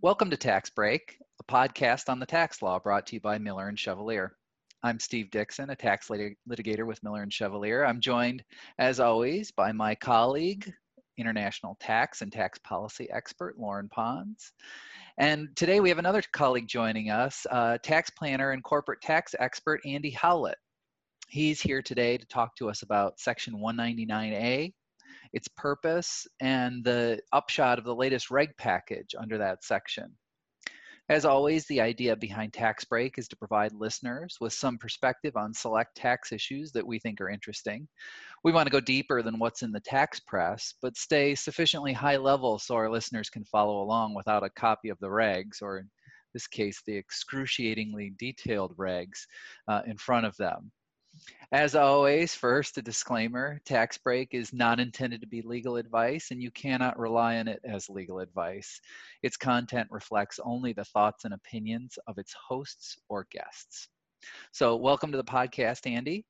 Welcome to Tax Break, a podcast on the tax law brought to you by Miller and Chevalier. I'm Steve Dixon, a tax lit- litigator with Miller and Chevalier. I'm joined, as always, by my colleague, international tax and tax policy expert Loren Ponds. And today we have another colleague joining us, uh, tax planner and corporate tax expert Andy Howlett. He's here today to talk to us about Section 199A, its purpose, and the upshot of the latest reg package under that section. As always, the idea behind Tax Break is to provide listeners with some perspective on select tax issues that we think are interesting. We want to go deeper than what's in the tax press, but stay sufficiently high level so our listeners can follow along without a copy of the regs, or in this case, the excruciatingly detailed regs uh, in front of them. As always, first, a disclaimer Tax Break is not intended to be legal advice, and you cannot rely on it as legal advice. Its content reflects only the thoughts and opinions of its hosts or guests. So, welcome to the podcast, Andy.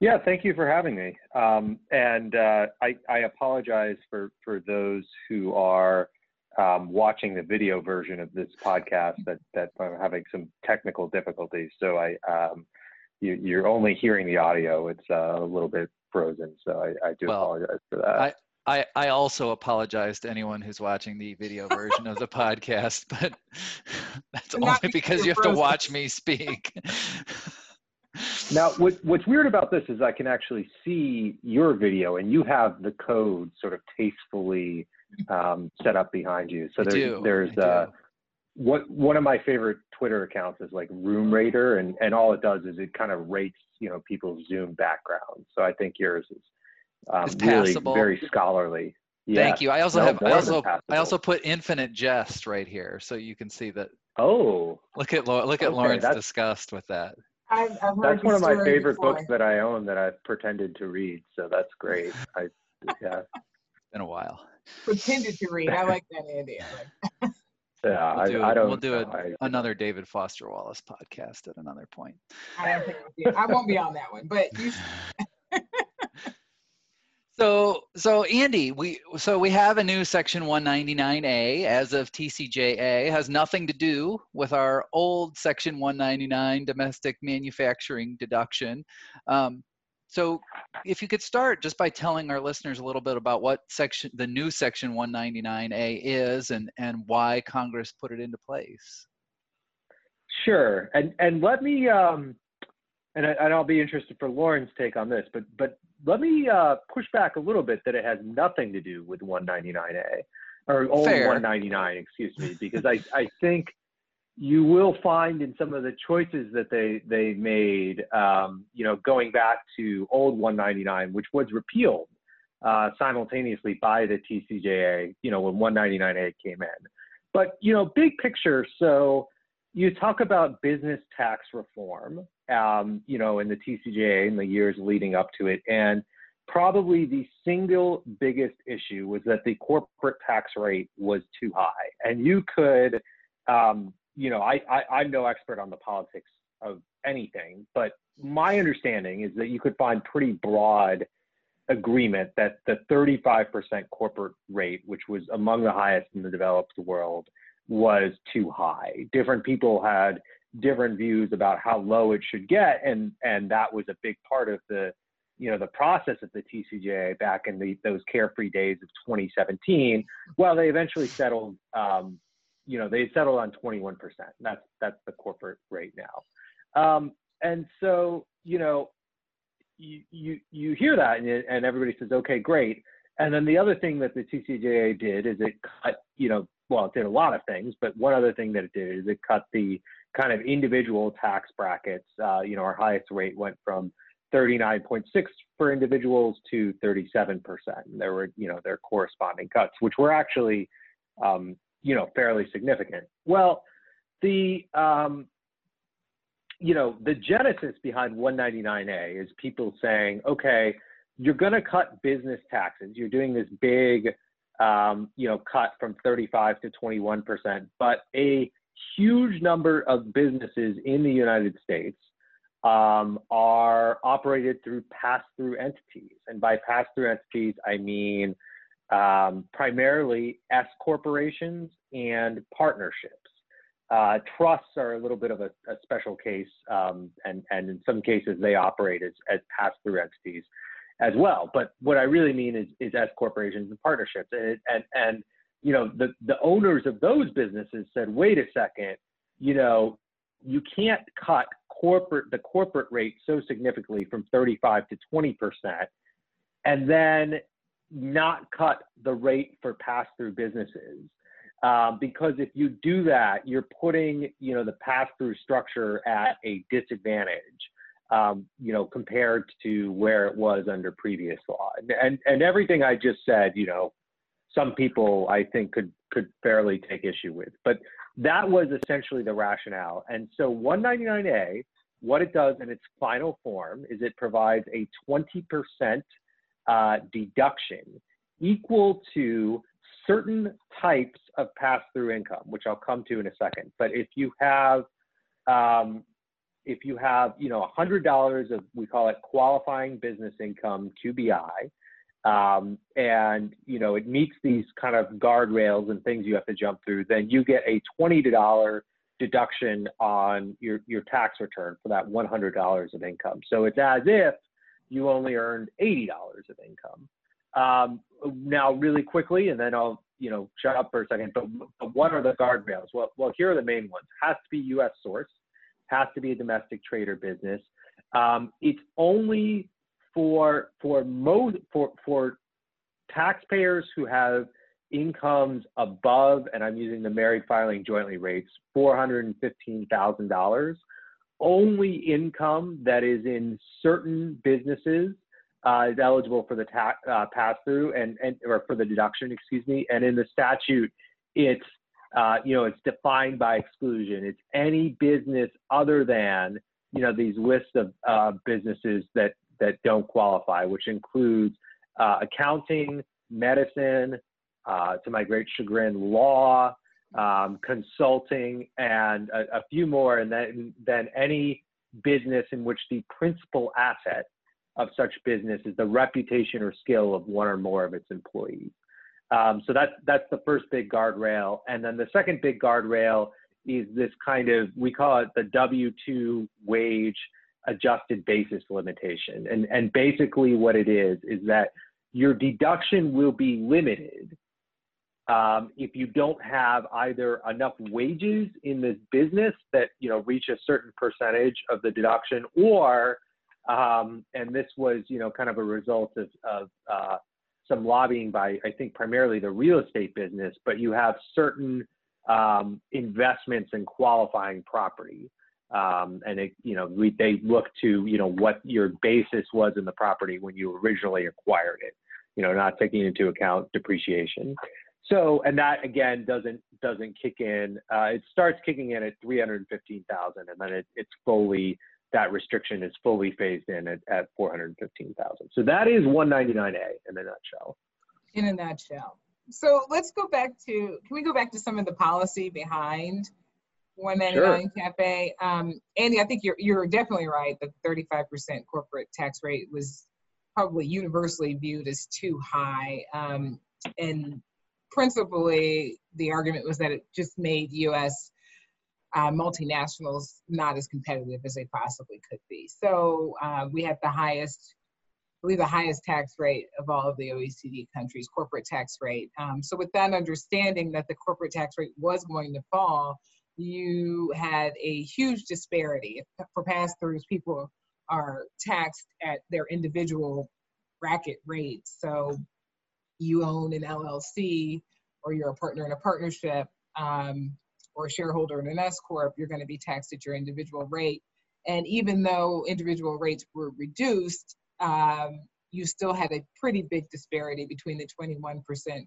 Yeah, thank you for having me. Um, and uh, I, I, apologize for, for those who are um, watching the video version of this podcast that that I'm having some technical difficulties. So I um, you, are only hearing the audio. It's uh, a little bit frozen. So I, I do well, apologize for that. I, I, I also apologize to anyone who's watching the video version of the podcast, but that's only because you have to watch me speak. now, what, what's weird about this is I can actually see your video, and you have the code sort of tastefully um, set up behind you. So there's there's uh, what one of my favorite Twitter accounts is like Room Rater, and and all it does is it kind of rates you know people's Zoom backgrounds. So I think yours is um, really very scholarly. Thank you. I also no, have I also I also put infinite jest right here, so you can see that. Oh. Look at look at okay, Loren's disgust with that. I've, I've that's one of my favorite before. books that I own that I've pretended to read. So that's great. I yeah. It's been a while pretended to read. I like that, Andy. Yeah, we'll do, I, I don't. We'll do a, another David Foster Wallace podcast at another point. I don't think be, I won't be on that one, but you. so so Andy, we so we have a new Section 199A as of TCJA has nothing to do with our old Section 199 domestic manufacturing deduction. Um, so if you could start just by telling our listeners a little bit about what section the new section 199A is and, and why Congress put it into place. Sure. And and let me um and, I, and I'll be interested for Loren's take on this, but but let me uh, push back a little bit that it has nothing to do with 199A or old Fair. 199, excuse me, because I, I think you will find in some of the choices that they they made, um, you know, going back to old 199, which was repealed uh, simultaneously by the TCJA, you know, when 199A came in. But you know, big picture. So you talk about business tax reform, um, you know, in the TCJA in the years leading up to it, and probably the single biggest issue was that the corporate tax rate was too high, and you could um, you know, I, I I'm no expert on the politics of anything, but my understanding is that you could find pretty broad agreement that the 35% corporate rate, which was among the highest in the developed world, was too high. Different people had different views about how low it should get, and and that was a big part of the you know the process of the TCJA back in the, those carefree days of 2017. Well, they eventually settled um, you know, they settled on 21%. That's that's the corporate rate now. Um, and so, you know, you you you hear that and, and everybody says, okay, great. And then the other thing that the TCJA did is it cut, you know, well, it did a lot of things, but one other thing that it did is it cut the kind of individual tax brackets. Uh, you know, our highest rate went from 39.6 for individuals to 37%. And there were, you know, their corresponding cuts, which were actually um, you know, fairly significant. Well, the um, you know, the genesis behind 199A is people saying, okay, you're going to cut business taxes. You're doing this big, um, you know, cut from 35 to 21 percent, but a huge number of businesses in the United States um, are operated through pass-through entities, and by pass-through entities, I mean um, primarily S corporations and partnerships. Uh, trusts are a little bit of a, a special case, um, and, and in some cases they operate as, as pass-through entities as well. But what I really mean is, is S corporations and partnerships. And, and, and you know, the, the owners of those businesses said, wait a second, you know, you can't cut corporate the corporate rate so significantly from 35 to 20 percent, and then not cut the rate for pass-through businesses. Um, because if you do that, you're putting you know the pass-through structure at a disadvantage. Um, you know, compared to where it was under previous law, And, and and everything I just said, you know, some people I think could could fairly take issue with, but that was essentially the rationale. And so 199A, what it does in its final form is it provides a 20% uh, deduction equal to certain types of pass-through income, which I'll come to in a second. But if you have, um, if you have, you know, $100 of, we call it qualifying business income QBI, um, and you know it meets these kind of guardrails and things you have to jump through, then you get a $20 deduction on your, your tax return for that $100 of income. So it's as if you only earned $80 of income. Um, now, really quickly, and then I'll you know shut up for a second. But, but what are the guardrails? Well, well, here are the main ones. Has to be U.S. source. Has to be a domestic trader business. Um, it's only for for most for for taxpayers who have incomes above, and I'm using the married filing jointly rates, four hundred and fifteen thousand dollars. Only income that is in certain businesses uh, is eligible for the tax uh, pass through and, and or for the deduction, excuse me. And in the statute, it's uh, you know it's defined by exclusion. It's any business other than you know these lists of uh, businesses that that don't qualify, which includes uh, accounting, medicine, uh, to my great chagrin, law, um, consulting, and a, a, few more, and then, then any business in which the principal asset of such business is the reputation or skill of one or more of its employees. Um, so that's that's the first big guardrail, and then the second big guardrail is this kind of we call it the W two wage adjusted basis limitation. And, and basically what it is, is that your deduction will be limited um, if you don't have either enough wages in this business that you know reach a certain percentage of the deduction, or um, and this was you know kind of a result of, of uh, some lobbying by I think primarily the real estate business, but you have certain um, investments in qualifying property. Um, and it, you know, we, they look to, you know, what your basis was in the property when you originally acquired it, you know, not taking into account depreciation. So, and that again doesn't doesn't kick in. Uh, it starts kicking in at 315,000, and then it, it's fully that restriction is fully phased in at, at 415,000. So that is 199A in a nutshell. In a nutshell. So let's go back to. Can we go back to some of the policy behind 199 sure. cafe. Um, Andy, I think you're you're definitely right. The 35% corporate tax rate was probably universally viewed as too high, um, and principally the argument was that it just made U.S. Uh, multinationals not as competitive as they possibly could be. So uh, we had the highest, I believe, the highest tax rate of all of the OECD countries, corporate tax rate. Um, so with that understanding that the corporate tax rate was going to fall you had a huge disparity. For pass throughs, people are taxed at their individual bracket rates. So you own an LLC or you're a partner in a partnership um, or a shareholder in an S Corp, you're going to be taxed at your individual rate. And even though individual rates were reduced, um, you still had a pretty big disparity between the 21%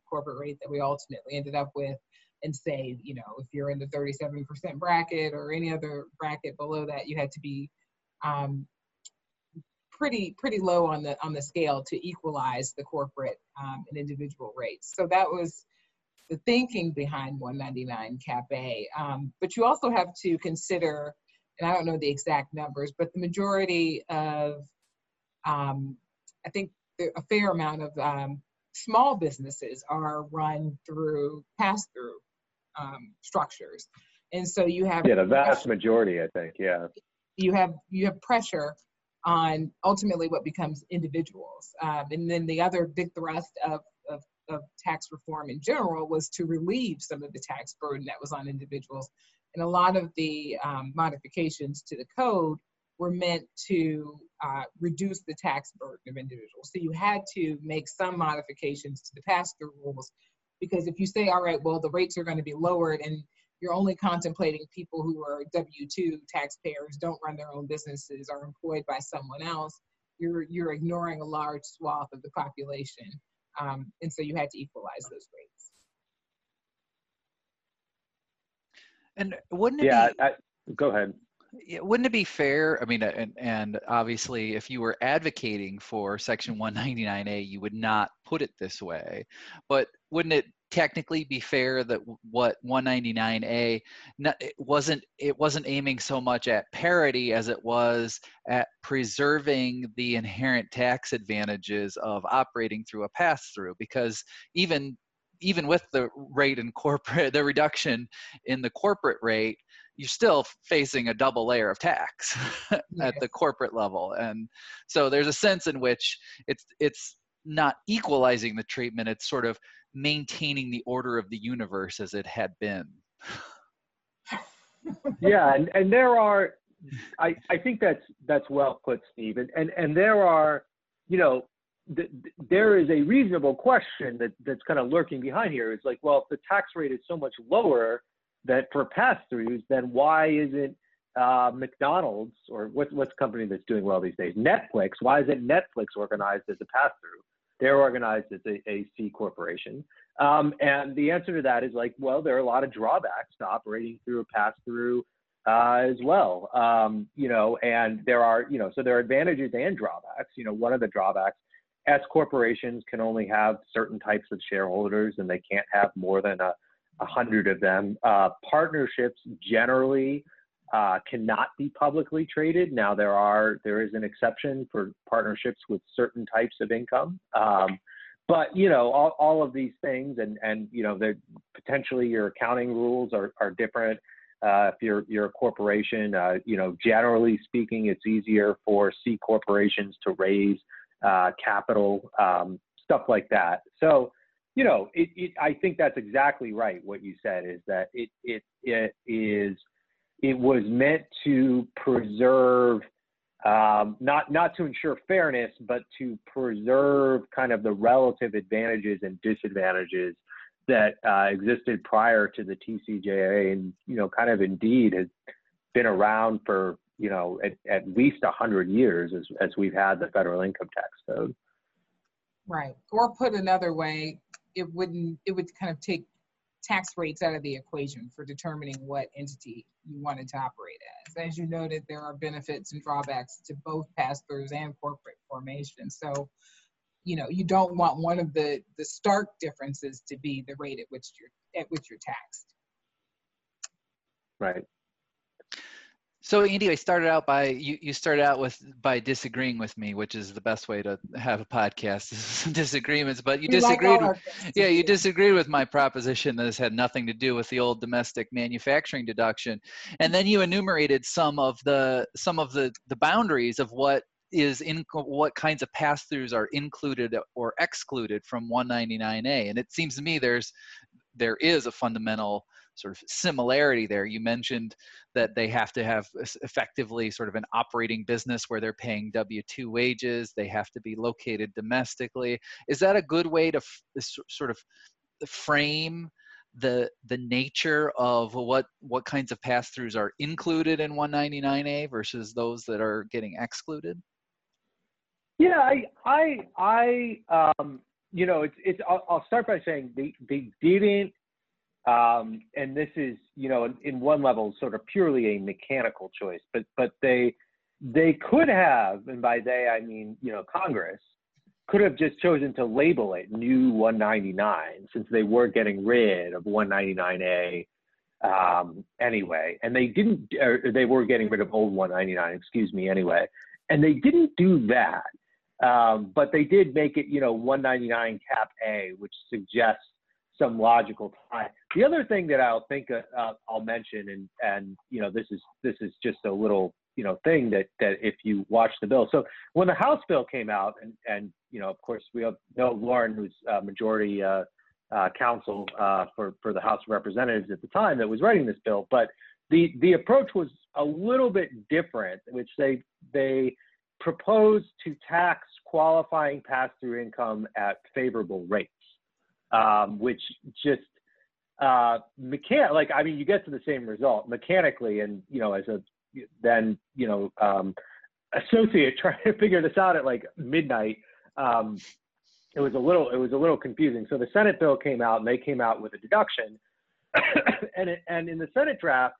corporate rate that we ultimately ended up with and say, you know, if you're in the 37% bracket or any other bracket below that, you had to be um, pretty pretty low on the on the scale to equalize the corporate um, and individual rates. So that was the thinking behind 199 Cap A. Um, but you also have to consider, and I don't know the exact numbers, but the majority of, um, I think a fair amount of um, small businesses are run through pass-through um, structures, and so you have yeah the vast majority, I think, yeah. You have you have pressure on ultimately what becomes individuals, um, and then the other big thrust of, of of tax reform in general was to relieve some of the tax burden that was on individuals, and a lot of the um, modifications to the code were meant to uh, reduce the tax burden of individuals. So you had to make some modifications to the pass-through rules because if you say, all right, well, the rates are going to be lowered and you're only contemplating people who are W-2 taxpayers, don't run their own businesses, are employed by someone else, you're, you're ignoring a large swath of the population. Um, and so you had to equalize those rates. And wouldn't it yeah, be, I, go ahead wouldn't it be fair? I mean, and, and obviously, if you were advocating for Section 199A, you would not put it this way. But wouldn't it technically be fair that what 199A it wasn't it wasn't aiming so much at parity as it was at preserving the inherent tax advantages of operating through a pass through? Because even even with the rate in corporate, the reduction in the corporate rate, you're still facing a double layer of tax at the corporate level and so there's a sense in which it's it's not equalizing the treatment it's sort of maintaining the order of the universe as it had been yeah and, and there are I, I think that's that's well put steve and and, and there are you know th- there is a reasonable question that that's kind of lurking behind here it's like well if the tax rate is so much lower that for pass-throughs, then why isn't uh, McDonald's or what, what's company that's doing well these days? Netflix. Why isn't Netflix organized as a pass-through? They're organized as a, a C corporation. Um, and the answer to that is like, well, there are a lot of drawbacks to operating through a pass-through uh, as well. Um, you know, and there are, you know, so there are advantages and drawbacks. You know, one of the drawbacks S corporations can only have certain types of shareholders and they can't have more than a a hundred of them. Uh, partnerships generally uh, cannot be publicly traded. Now there are there is an exception for partnerships with certain types of income. Um, but you know all, all of these things and and you know potentially your accounting rules are, are different uh, if you're you're a corporation uh, you know generally speaking it's easier for c corporations to raise uh, capital um, stuff like that so you know, it, it, I think that's exactly right. What you said is that it, it, it is, it was meant to preserve, um, not, not to ensure fairness, but to preserve kind of the relative advantages and disadvantages that uh, existed prior to the TCJA and, you know, kind of indeed has been around for, you know, at, at least hundred years as, as we've had the federal income tax code. Right. Or put another way, it wouldn't it would kind of take tax rates out of the equation for determining what entity you wanted to operate as. As you noted, there are benefits and drawbacks to both pass-throughs and corporate formation. So, you know, you don't want one of the the stark differences to be the rate at which you're at which you're taxed. Right. So Andy, I started out by you, you started out with by disagreeing with me, which is the best way to have a podcast disagreements. But you we disagreed. Like yeah, you disagreed with my proposition that this had nothing to do with the old domestic manufacturing deduction, and then you enumerated some of the some of the the boundaries of what is in what kinds of pass-throughs are included or excluded from 199A. And it seems to me there's there is a fundamental sort of similarity there. You mentioned that they have to have effectively sort of an operating business where they're paying W 2 wages, they have to be located domestically. Is that a good way to f- sort of frame? the the nature of what what kinds of pass-throughs are included in 199A versus those that are getting excluded? Yeah, I I I um you know it's it's I'll, I'll start by saying they they didn't um, and this is, you know, in, in, one level, sort of purely a mechanical choice, but but they they could have, and by they I mean, you know, Congress could have just chosen to label it new 199 since they were getting rid of 199A um, anyway, and they didn't, they were getting rid of old 199, excuse me, anyway, and they didn't do that. Um, but they did make it, you know, 199 cap A, which suggests some logical tie. The other thing that I'll think uh, I'll mention, and and you know, this is this is just a little you know thing that that if you watch the bill. So when the House bill came out, and and you know, of course, we have know Loren, who's uh, majority uh, uh, counsel uh, for for the House of Representatives at the time that was writing this bill, but the the approach was a little bit different, which they they proposed to tax qualifying pass-through income at favorable rates, um, which just uh, mechan- like I mean, you get to the same result mechanically, and you know, as a then you know um, associate trying to figure this out at like midnight. Um, it was a little it was a little confusing. So the Senate bill came out, and they came out with a deduction, and it, and in the Senate draft,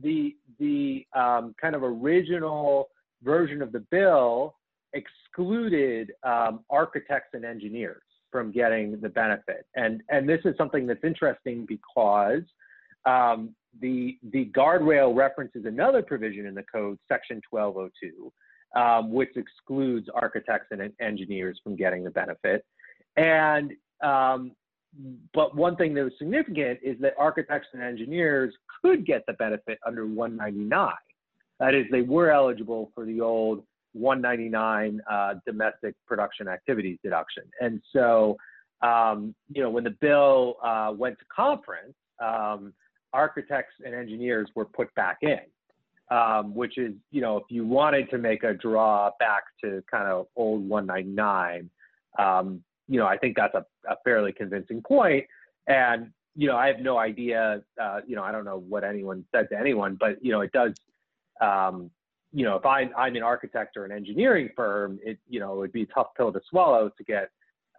the the um, kind of original version of the bill excluded um, architects and engineers from getting the benefit. And and this is something that's interesting because um, the the guardrail references another provision in the code, section 1202, um, which excludes architects and engineers from getting the benefit. And um, but one thing that was significant is that architects and engineers could get the benefit under 199. That is, they were eligible for the old 199 uh, domestic production activities deduction. And so, um, you know, when the bill uh, went to conference, um, architects and engineers were put back in, um, which is, you know, if you wanted to make a draw back to kind of old 199, um, you know, I think that's a, a fairly convincing point. And, you know, I have no idea, uh, you know, I don't know what anyone said to anyone, but, you know, it does, um, you know, if I, I'm an architect or an engineering firm, it, you know, it would be a tough pill to swallow to get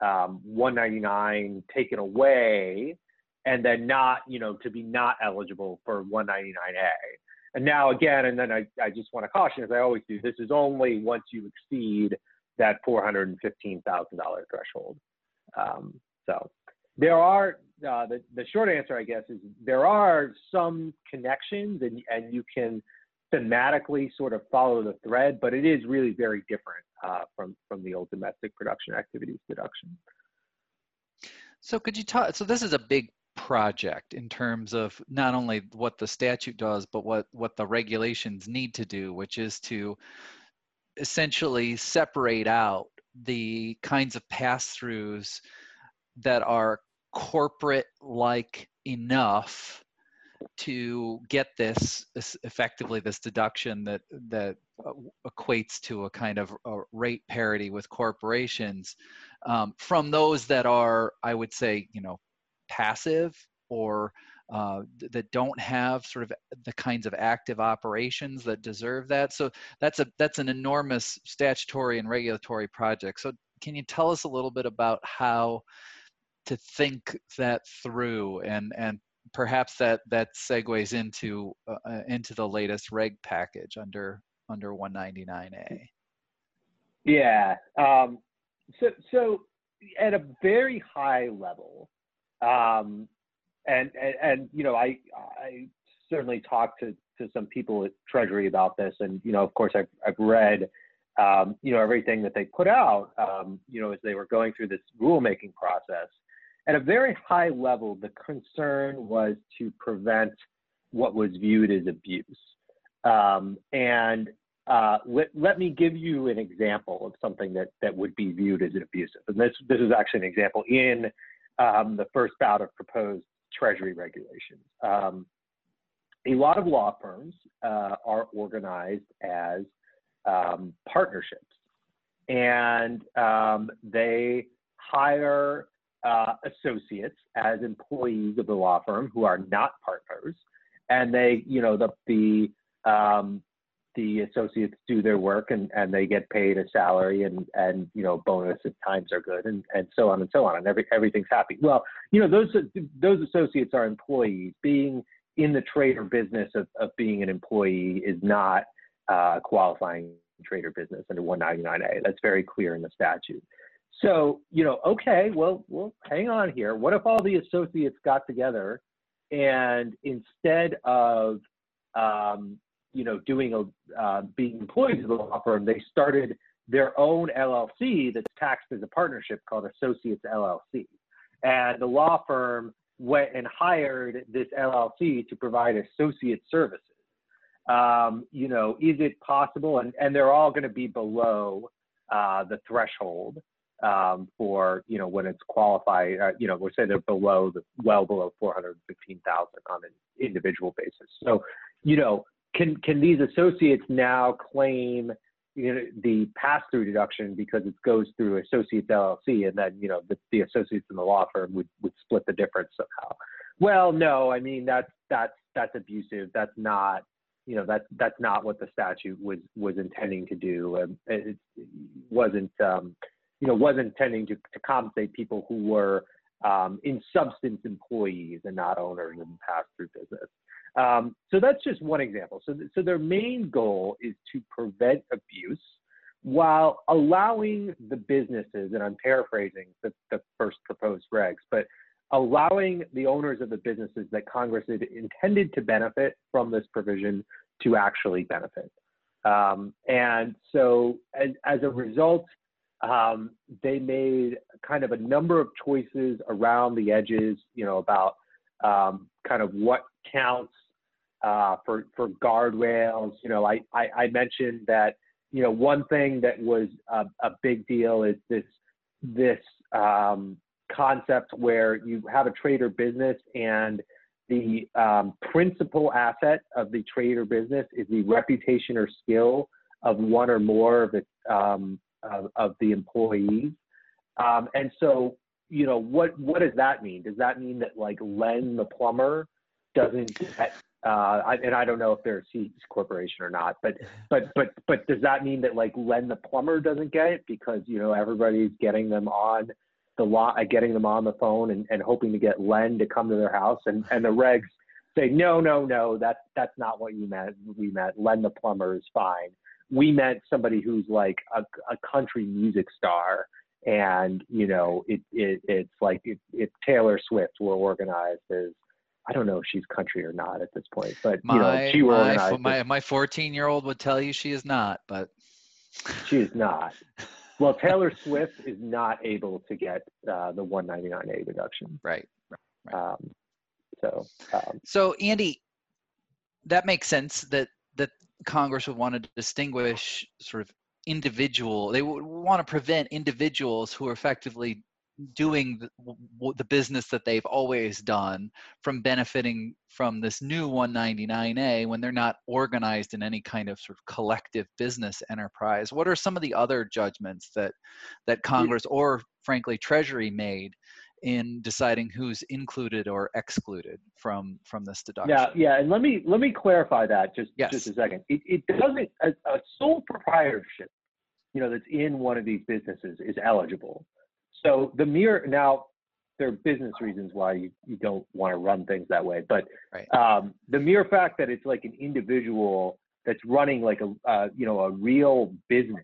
um, 199 taken away and then not, you know, to be not eligible for 199A. And now again, and then I, I just want to caution, as I always do, this is only once you exceed that $415,000 threshold. Um, so there are, uh, the, the short answer, I guess, is there are some connections and, and you can thematically sort of follow the thread, but it is really very different uh, from, from the old domestic production activities deduction. So could you talk, so this is a big project in terms of not only what the statute does, but what, what the regulations need to do, which is to essentially separate out the kinds of pass-throughs that are corporate like enough to get this, this, effectively this deduction that that uh, equates to a kind of a rate parity with corporations um, from those that are i would say you know passive or uh, that don't have sort of the kinds of active operations that deserve that. So that's a that's an enormous statutory and regulatory project. So can you tell us a little bit about how to think that through and and perhaps that that segues into uh, uh into the latest reg package under under 199A. Yeah. Um, so so at a very high level, um, and, and, and you know, I I certainly talked to to some people at Treasury about this, and you know, of course, I've I've read um, you know everything that they put out, um, you know, as they were going through this rulemaking process. At a very high level, the concern was to prevent what was viewed as abuse. Um, and uh, let, let me give you an example of something that, that would be viewed as abusive. And this, this is actually an example in um, the first bout of proposed Treasury regulations. Um, a lot of law firms uh, are organized as um, partnerships, and um, they hire uh, associates as employees of the law firm who are not partners, and they, you know, the the um, the associates do their work and, and they get paid a salary and, and you know bonus if times are good and, and so on and so on and every, everything's happy. Well, you know those those associates are employees. Being in the trader business of, of being an employee is not uh, qualifying trader business under 199A. That's very clear in the statute. So you know, okay, well, well, hang on here. What if all the associates got together and instead of um, you know, doing a uh, being employees of the law firm, they started their own LLC that's taxed as a partnership called Associates LLC. And the law firm went and hired this LLC to provide associate services. Um, you know, is it possible? And, and they're all going to be below uh, the threshold um, for, you know, when it's qualified, uh, you know, we're saying they're below the, well below 415,000 on an individual basis. So, you know, can, can these associates now claim you know, the pass-through deduction because it goes through associates LLC, and then you know the, the associates in the law firm would, would split the difference somehow. Well, no, I mean that's that's that's abusive. That's not you know that's that's not what the statute was was intending to do. Um, it wasn't um, you know wasn't intending to, to compensate people who were um, in substance employees and not owners in the pass-through business. Um, so that's just one example. So, th- so their main goal is to prevent abuse while allowing the businesses, and I'm paraphrasing the, the first proposed regs, but allowing the owners of the businesses that Congress had intended to benefit from this provision to actually benefit. Um, and so as, as a result, um, they made kind of a number of choices around the edges, you know, about um, kind of what counts uh, for for guardrails. You know, I, I, I mentioned that you know one thing that was a, a big deal is this this um, concept where you have a trader business and the um, principal asset of the trader business is the reputation or skill of one or more of um, of, of, the employees. Um, and so, you know, what what does that mean? Does that mean that like Len the plumber doesn't get uh, I, and I don't know if they're a C corporation or not, but but but but does that mean that like Len the plumber doesn't get it because you know everybody's getting them on the lot, uh, getting them on the phone and, and hoping to get Len to come to their house, and and the regs say no no no that's that's not what you meant. We meant Len the plumber is fine. We met somebody who's like a, a country music star and you know it, it it's like if, if Taylor Swift were organized as I don't know if she's country or not at this point, but my, you know, she my, my, my 14 year old would tell you she is not, but she is not. Well, Taylor Swift is not able to get uh, the 199A deduction. Right. right. Um, so, um, so Andy, that makes sense that Congress would want to distinguish sort of individual. They would want to prevent individuals who are effectively doing the, the, business that they've always done from benefiting from this new 199A when they're not organized in any kind of sort of collective business enterprise. What are some of the other judgments that that Congress or frankly Treasury made in deciding who's included or excluded from from this deduction? Yeah, yeah, and let me let me clarify that just yes. just a second. It, it doesn't a, a sole proprietorship, you know, that's in one of these businesses is eligible so the mere now there are business reasons why you, you don't want to run things that way, but right. um, the mere fact that it's like an individual that's running like a uh, you know a real business,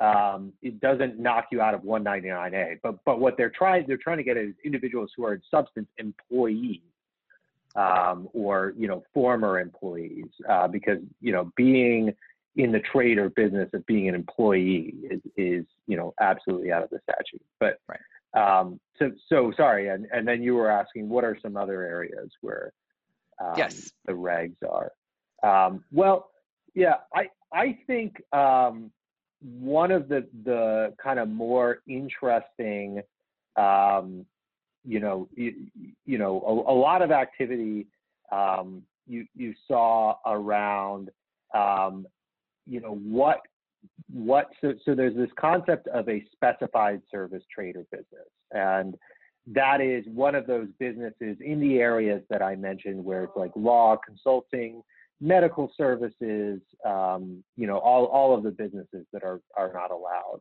um, it doesn't knock you out of 199A. But but what they're trying they're trying to get is individuals who are in substance employees um, or you know former employees uh, because you know being in the trade or business of being an employee is, is you know absolutely out of the statute. But right. um, so so sorry, and and then you were asking what are some other areas where um, yes the regs are. Um, well, yeah, I I think um, one of the the kind of more interesting, um, you know, you, you know, a, a, lot of activity um, you you saw around um, you know what what so, so there's this concept of a specified service trader business. And that is one of those businesses in the areas that i mentioned where it's like law consulting medical services um, you know all, all of the businesses that are are not allowed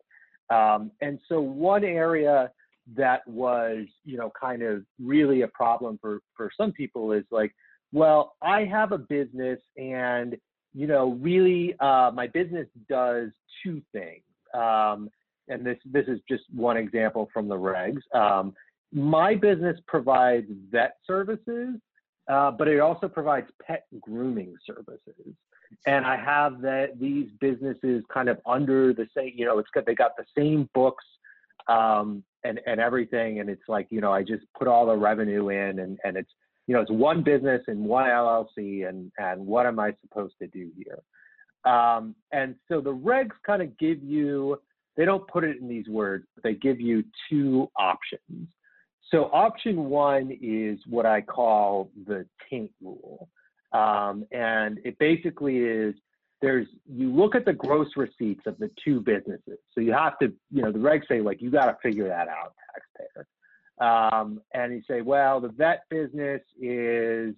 um, and so one area that was you know kind of really a problem for for some people is like well i have a business and you know, really, uh, my business does two things. Um, and this this is just one example from the regs. Um, my business provides vet services, uh, but it also provides pet grooming services. and I have that these businesses kind of under the same, you know, it's got they got the same books um, and and everything, and it's like you know I just put all the revenue in, and and it's you know it's one business and one LLC, and and what am I supposed to do here? Um, and so the regs kind of give you they don't put it in these words, but they give you two options. So option one is what I call the taint rule. Um, and it basically is there's you look at the gross receipts of the two businesses. So you have to, you know, the regs say like you got to figure that out, taxpayer. Um, and you say, well, the vet business is,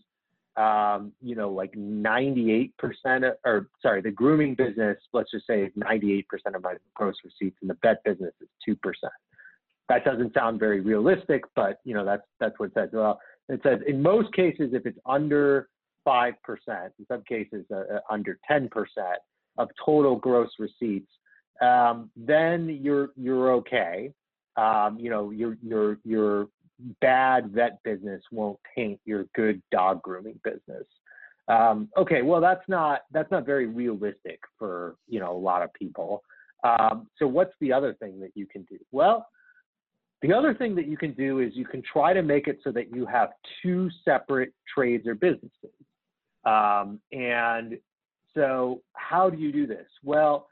um, you know, like 98% of, or sorry, the grooming business, let's just say is 98% of my gross receipts, and the vet business is 2%. That doesn't sound very realistic, but you know, that's that's what it says. Well, it says in most cases, if it's under 5%, in some cases uh, uh under 10% of total gross receipts, um, then you're you're okay. Um, you know, your your your bad vet business won't taint your good dog grooming business. Um, okay, well that's not that's not very realistic for you know a lot of people. Um, so what's the other thing that you can do? Well, the other thing that you can do is you can try to make it so that you have two separate trades or businesses. Um, and so, how do you do this? Well,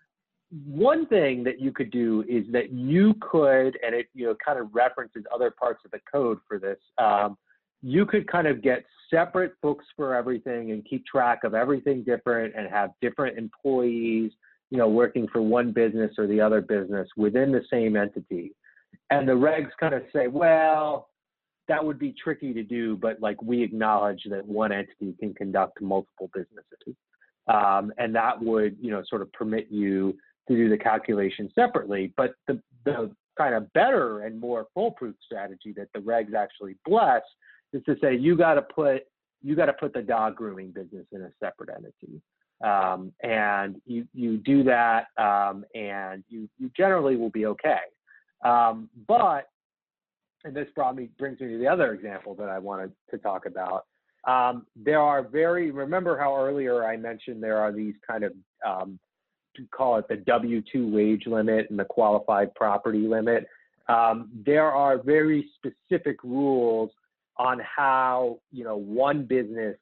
one thing that you could do is that you could, and it you know kind of references other parts of the code for this. Um, you could kind of get separate books for everything and keep track of everything different and have different employees, you know, working for one business or the other business within the same entity. And the regs kind of say, well, that would be tricky to do, but like we acknowledge that one entity can conduct multiple businesses. Um, and that would, you know, sort of permit you to do the calculation separately. But the, the kind of better and more foolproof strategy that the regs actually bless is to say you got to put you got to put the dog grooming business in a separate entity. Um, and you you do that, um, and you you generally will be okay. Um, but and this me brings me to the other example that I wanted to talk about. Um, there are very remember how earlier I mentioned there are these kind of um, call it the W-2 wage limit and the qualified property limit. Um, there are very specific rules on how you know one business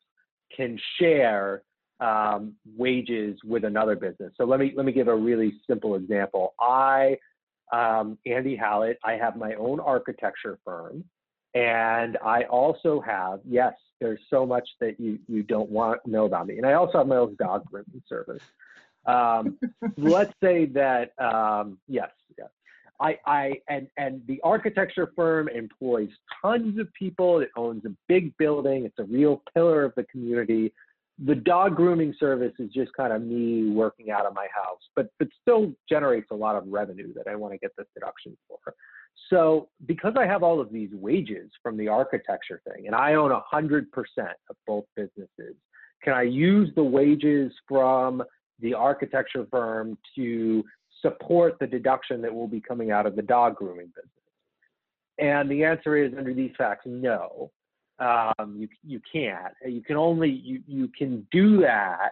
can share um, wages with another business. So let me let me give a really simple example. I um, Andy Howlett. I have my own architecture firm, and I also have yes, there's so much that you you don't want to know about me, and I also have my own dog grooming service. Um, let's say that um, yes, yes. I, I and and the architecture firm employs tons of people. It owns a big building. It's a real pillar of the community the dog grooming service is just kind of me working out of my house, but but still generates a lot of revenue that I want to get this deduction for. So because I have all of these wages from the architecture thing, and I own hundred percent of both businesses, can I use the wages from the architecture firm to support the deduction that will be coming out of the dog grooming business? And the answer is under these facts, no um, you you can't. You can only you you can do that,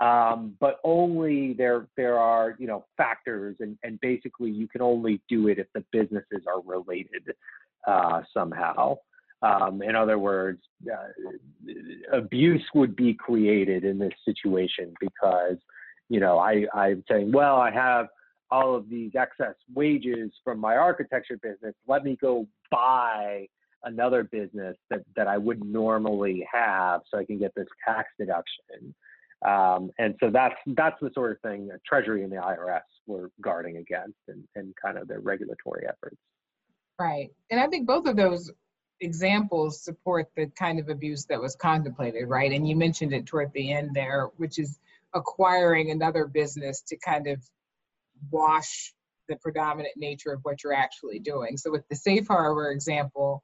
um, but only there there are you know factors, and and basically you can only do it if the businesses are related uh, somehow. Um, in other words, uh, abuse would be created in this situation because you know I I'm saying well I have all of these excess wages from my architecture business. Let me go buy another business that, that I wouldn't normally have so I can get this tax deduction. Um, and so that's that's the sort of thing that Treasury and the IRS were guarding against and, and kind of their regulatory efforts. Right. And I think both of those examples support the kind of abuse that was contemplated, right? And you mentioned it toward the end there, which is acquiring another business to kind of wash the predominant nature of what you're actually doing. So with the safe harbor example,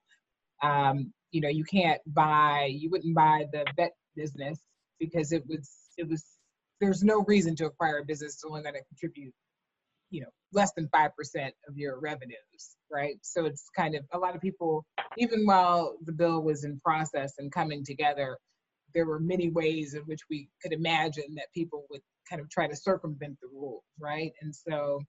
um, you know, you can't buy, you wouldn't buy the vet business because it was, it was, there's no reason to acquire a business that's only going to contribute, you know, less than 5% of your revenues, right? So it's kind of, a lot of people, even while the bill was in process and coming together, there were many ways in which we could imagine that people would kind of try to circumvent the rules, right? And so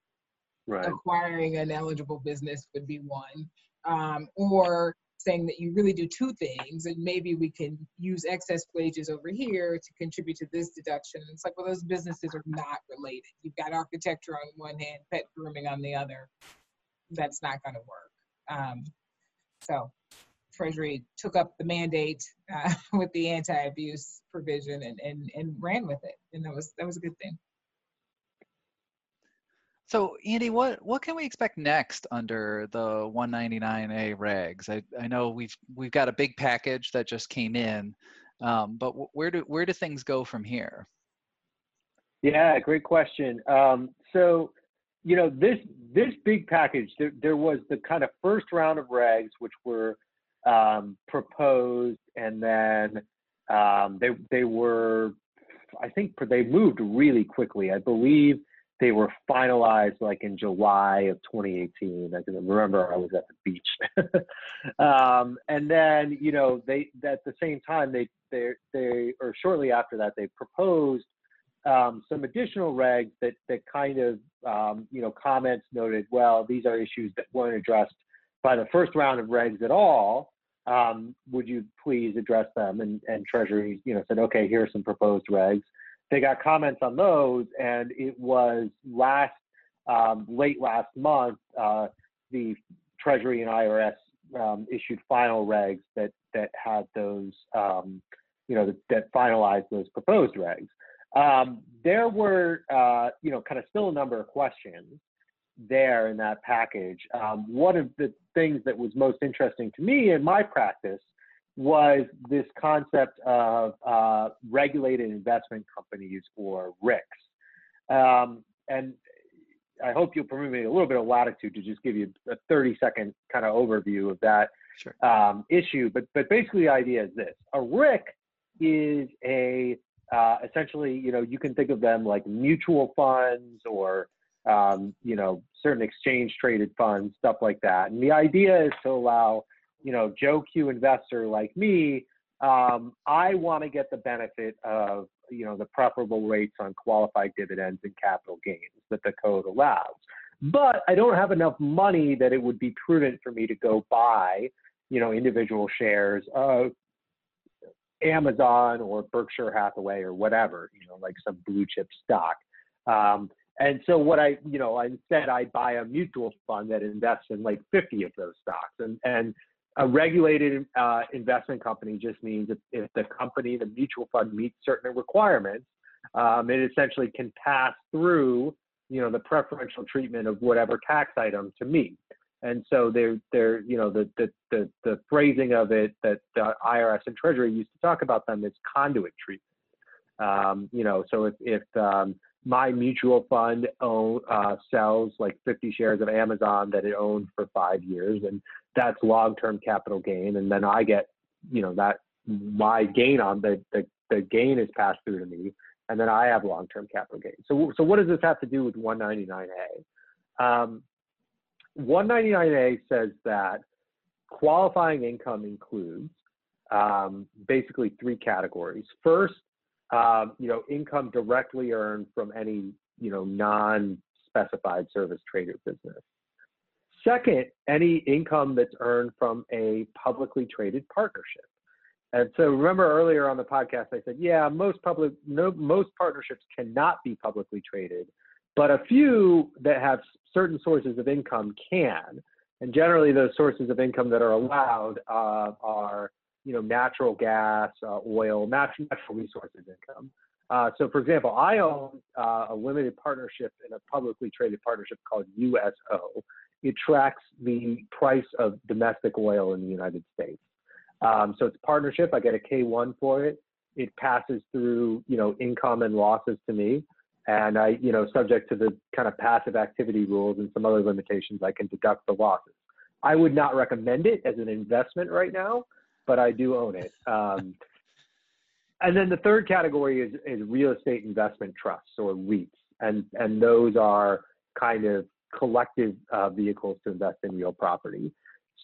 right. acquiring an eligible business would be one. Um, or saying that you really do two things and maybe we can use excess wages over here to contribute to this deduction. It's like, well, those businesses are not related. You've got architecture on one hand, pet grooming on the other. That's not going to work. Um, so Treasury took up the mandate uh, with the anti-abuse provision and, and, and ran with it. And that was, that was a good thing. So Andy, what what can we expect next under the 199A regs? I, I know we've we've got a big package that just came in, um, but where do where do things go from here? Yeah, great question. Um, so you know this this big package there, there was the kind of first round of regs which were um, proposed and then um, they they were I think they moved really quickly. I believe they were finalized like in July of 2018. I can remember I was at the beach. um, and then, you know, they at the same time they they they or shortly after that they proposed um, some additional regs that that kind of um, you know comments noted well these are issues that weren't addressed by the first round of regs at all. Um, would you please address them? And and Treasury you know said okay here are some proposed regs they got comments on those, and it was last um, late last month uh, the Treasury and IRS um, issued final regs that that had those um, you know that, that, finalized those proposed regs. Um, there were uh, you know kind of still a number of questions there in that package. Um, one of the things that was most interesting to me in my practice was this concept of uh, regulated investment companies or RICs. Um, and I hope you'll permit me a little bit of latitude to just give you a 30 second kind of overview of that sure. um, issue. But, but basically the idea is this, a RIC is a, uh, essentially, you know, you can think of them like mutual funds or, um, you know, certain exchange traded funds, stuff like that. And the idea is to allow you know, Joe Q investor like me, um, I want to get the benefit of, you know, the preferable rates on qualified dividends and capital gains that the code allows. But I don't have enough money that it would be prudent for me to go buy, you know, individual shares of Amazon or Berkshire Hathaway or whatever, you know, like some blue chip stock. Um, and so what I, you know, instead I buy a mutual fund that invests in like 50 of those stocks. And, and a regulated uh, investment company just means if, if, the company, the mutual fund meets certain requirements, um, it essentially can pass through, you know, the preferential treatment of whatever tax item to me. And so they're, they're you know, the, the, the, the phrasing of it that the IRS and Treasury used to talk about them is conduit treatment. Um, you know, so if, if um, my mutual fund own, uh, sells like 50 shares of Amazon that it owned for five years, and that's long-term capital gain, and then I get, you know, that my gain on the the, the gain is passed through to me, and then I have long-term capital gain. So, so what does this have to do with 199A? Um, 199A says that qualifying income includes um, basically three categories. First, um, you know, income directly earned from any, you know, non-specified service trader business. Second, any income that's earned from a publicly traded partnership. And so remember earlier on the podcast, I said, yeah, most public, no, most partnerships cannot be publicly traded, but a few that have certain sources of income can. And generally, those sources of income that are allowed uh, are you know, natural gas, uh, oil, natural, natural resources income. Uh, so, for example, I own uh, a limited partnership in a publicly traded partnership called USO. It tracks the price of domestic oil in the United States. Um, so it's a partnership. I get a K1 for it. It passes through, you know, income and losses to me, and I, you know, subject to the kind of passive activity rules and some other limitations, I can deduct the losses. I would not recommend it as an investment right now but I do own it. Um, and then the third category is, is real estate investment trusts or REITs, and and those are kind of collective uh, vehicles to invest in real property.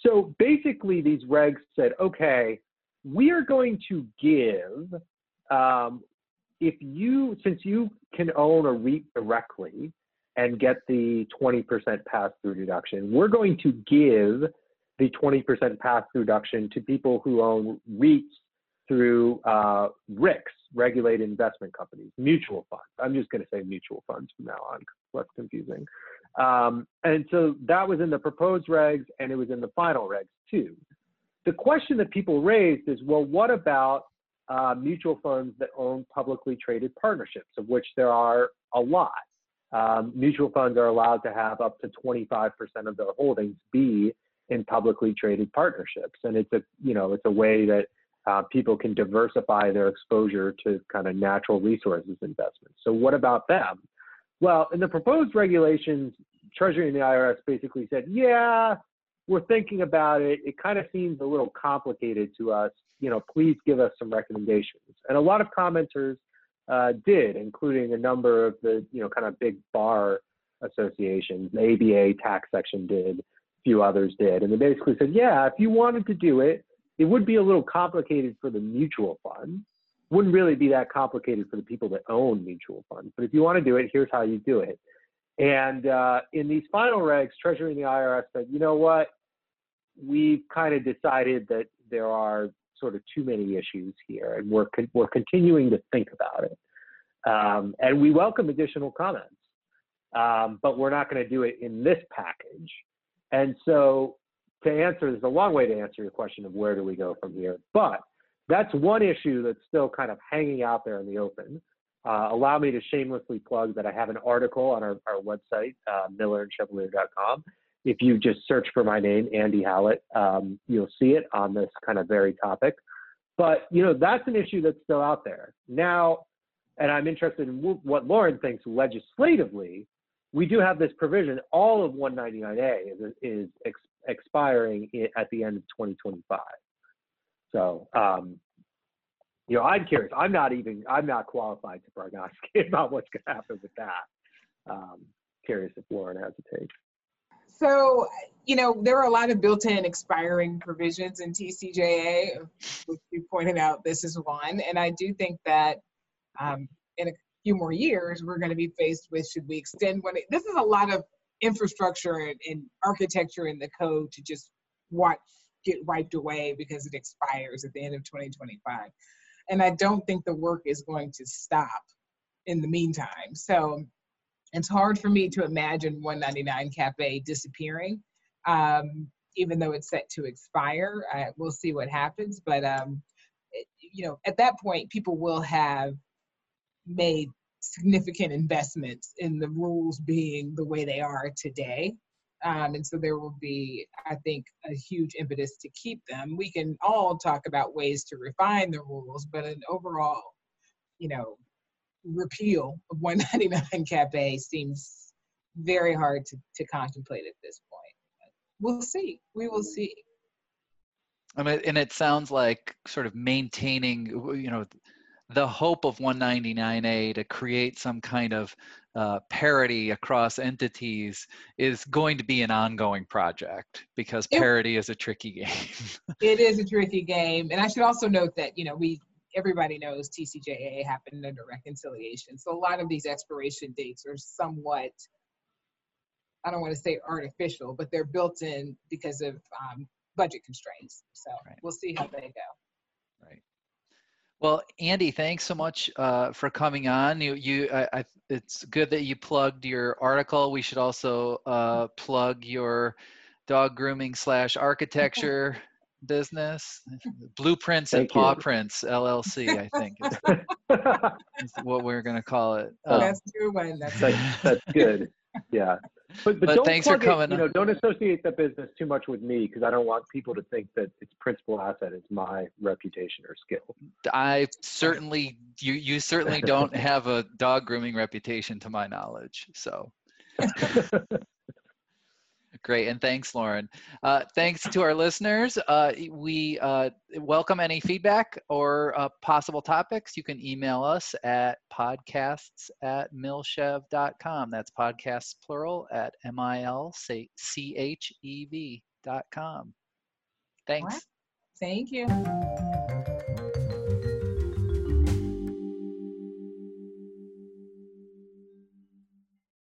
So basically, these regs said, okay, we are going to give um, if you, since you can own a REIT directly and get the 20% pass through deduction, we're going to give the 20% pass through deduction to people who own REITs through uh, RICs, regulated investment companies, mutual funds. I'm just going to say mutual funds from now on, less confusing. Um, and so that was in the proposed regs and it was in the final regs too. The question that people raised is, well, what about uh, mutual funds that own publicly traded partnerships, of which there are a lot? Um, mutual funds are allowed to have up to 25% of their holdings be in publicly traded partnerships, and it's a you know it's a way that uh, people can diversify their exposure to kind of natural resources investments. So what about them? Well, in the proposed regulations, Treasury and the IRS basically said, yeah, we're thinking about it. It kind of seems a little complicated to us. You know, please give us some recommendations. And a lot of commenters uh, did, including a number of the, you know, kind of big bar associations. The ABA tax section did, few others did. And they basically said, yeah, if you wanted to do it, it would be a little complicated for the mutual fund. Wouldn't really be that complicated for the people that own mutual funds. But if you want to do it, here's how you do it. And uh, in these final regs, Treasury and the IRS said, you know what? we've kind of decided that there are sort of too many issues here, and we're con- we're continuing to think about it. Um, and we welcome additional comments, um, but we're not going to do it in this package. And so, to answer, there's a long way to answer your question of where do we go from here. But that's one issue that's still kind of hanging out there in the open. Uh, allow me to shamelessly plug that I have an article on our, our website, uh, millerandchevalier.com, if you just search for my name, Andy Howlett, um, you'll see it on this kind of very topic. But you know that's an issue that's still out there now, and I'm interested in what Loren thinks legislatively. We do have this provision. All of 199A is, is ex- expiring at the end of 2025. So, um, you know, I'm curious. I'm not even. I'm not qualified to prognosticate about what's going to happen with that. Um, curious if Loren has a take. So, you know, there are a lot of built-in expiring provisions in TCJA, which you pointed out this is one. And I do think that um, in a few more years, we're going to be faced with should we extend one? This is a lot of infrastructure and, and architecture in the code to just watch get wiped away because it expires at the end of 2025. And I don't think the work is going to stop in the meantime. So it's hard for me to imagine 199 Cap A disappearing, um, even though it's set to expire. I, we'll see what happens, but um, it, you know, at that point, people will have made significant investments in the rules being the way they are today. Um, and so there will be, I think, a huge impetus to keep them. We can all talk about ways to refine the rules, but an overall, you know, repeal of 199 Cap A seems very hard to, to contemplate at this point. we'll see. We will see. I mean, and it sounds like sort of maintaining, you know, the hope of 199A to create some kind of uh, parity across entities is going to be an ongoing project because parity it, is a tricky game. it is a tricky game. And I should also note that, you know, we everybody knows TCJA happened under reconciliation. So a lot of these expiration dates are somewhat, I don't want to say artificial, but they're built in because of um, budget constraints. So right. we'll see how they go. Right. Well, Andy, thanks so much uh, for coming on. You, you, I, I, it's good that you plugged your article. We should also uh, plug your dog grooming slash architecture business blueprints and paw you. prints llc i think is, is what we're going to call it um, that's true one that's, that's, that's good yeah but, but, but thanks for coming it, you know don't associate the business too much with me because i don't want people to think that its principal asset is my reputation or skill. I certainly you you certainly don't have a dog grooming reputation to my knowledge so Great, and thanks, Loren. Uh, thanks to our listeners. Uh, we uh, welcome any feedback or uh, possible topics. You can email us at podcasts at milchev.com. That's podcasts plural at M-I-L-C-H-E-V dot com. Thanks. Thank you.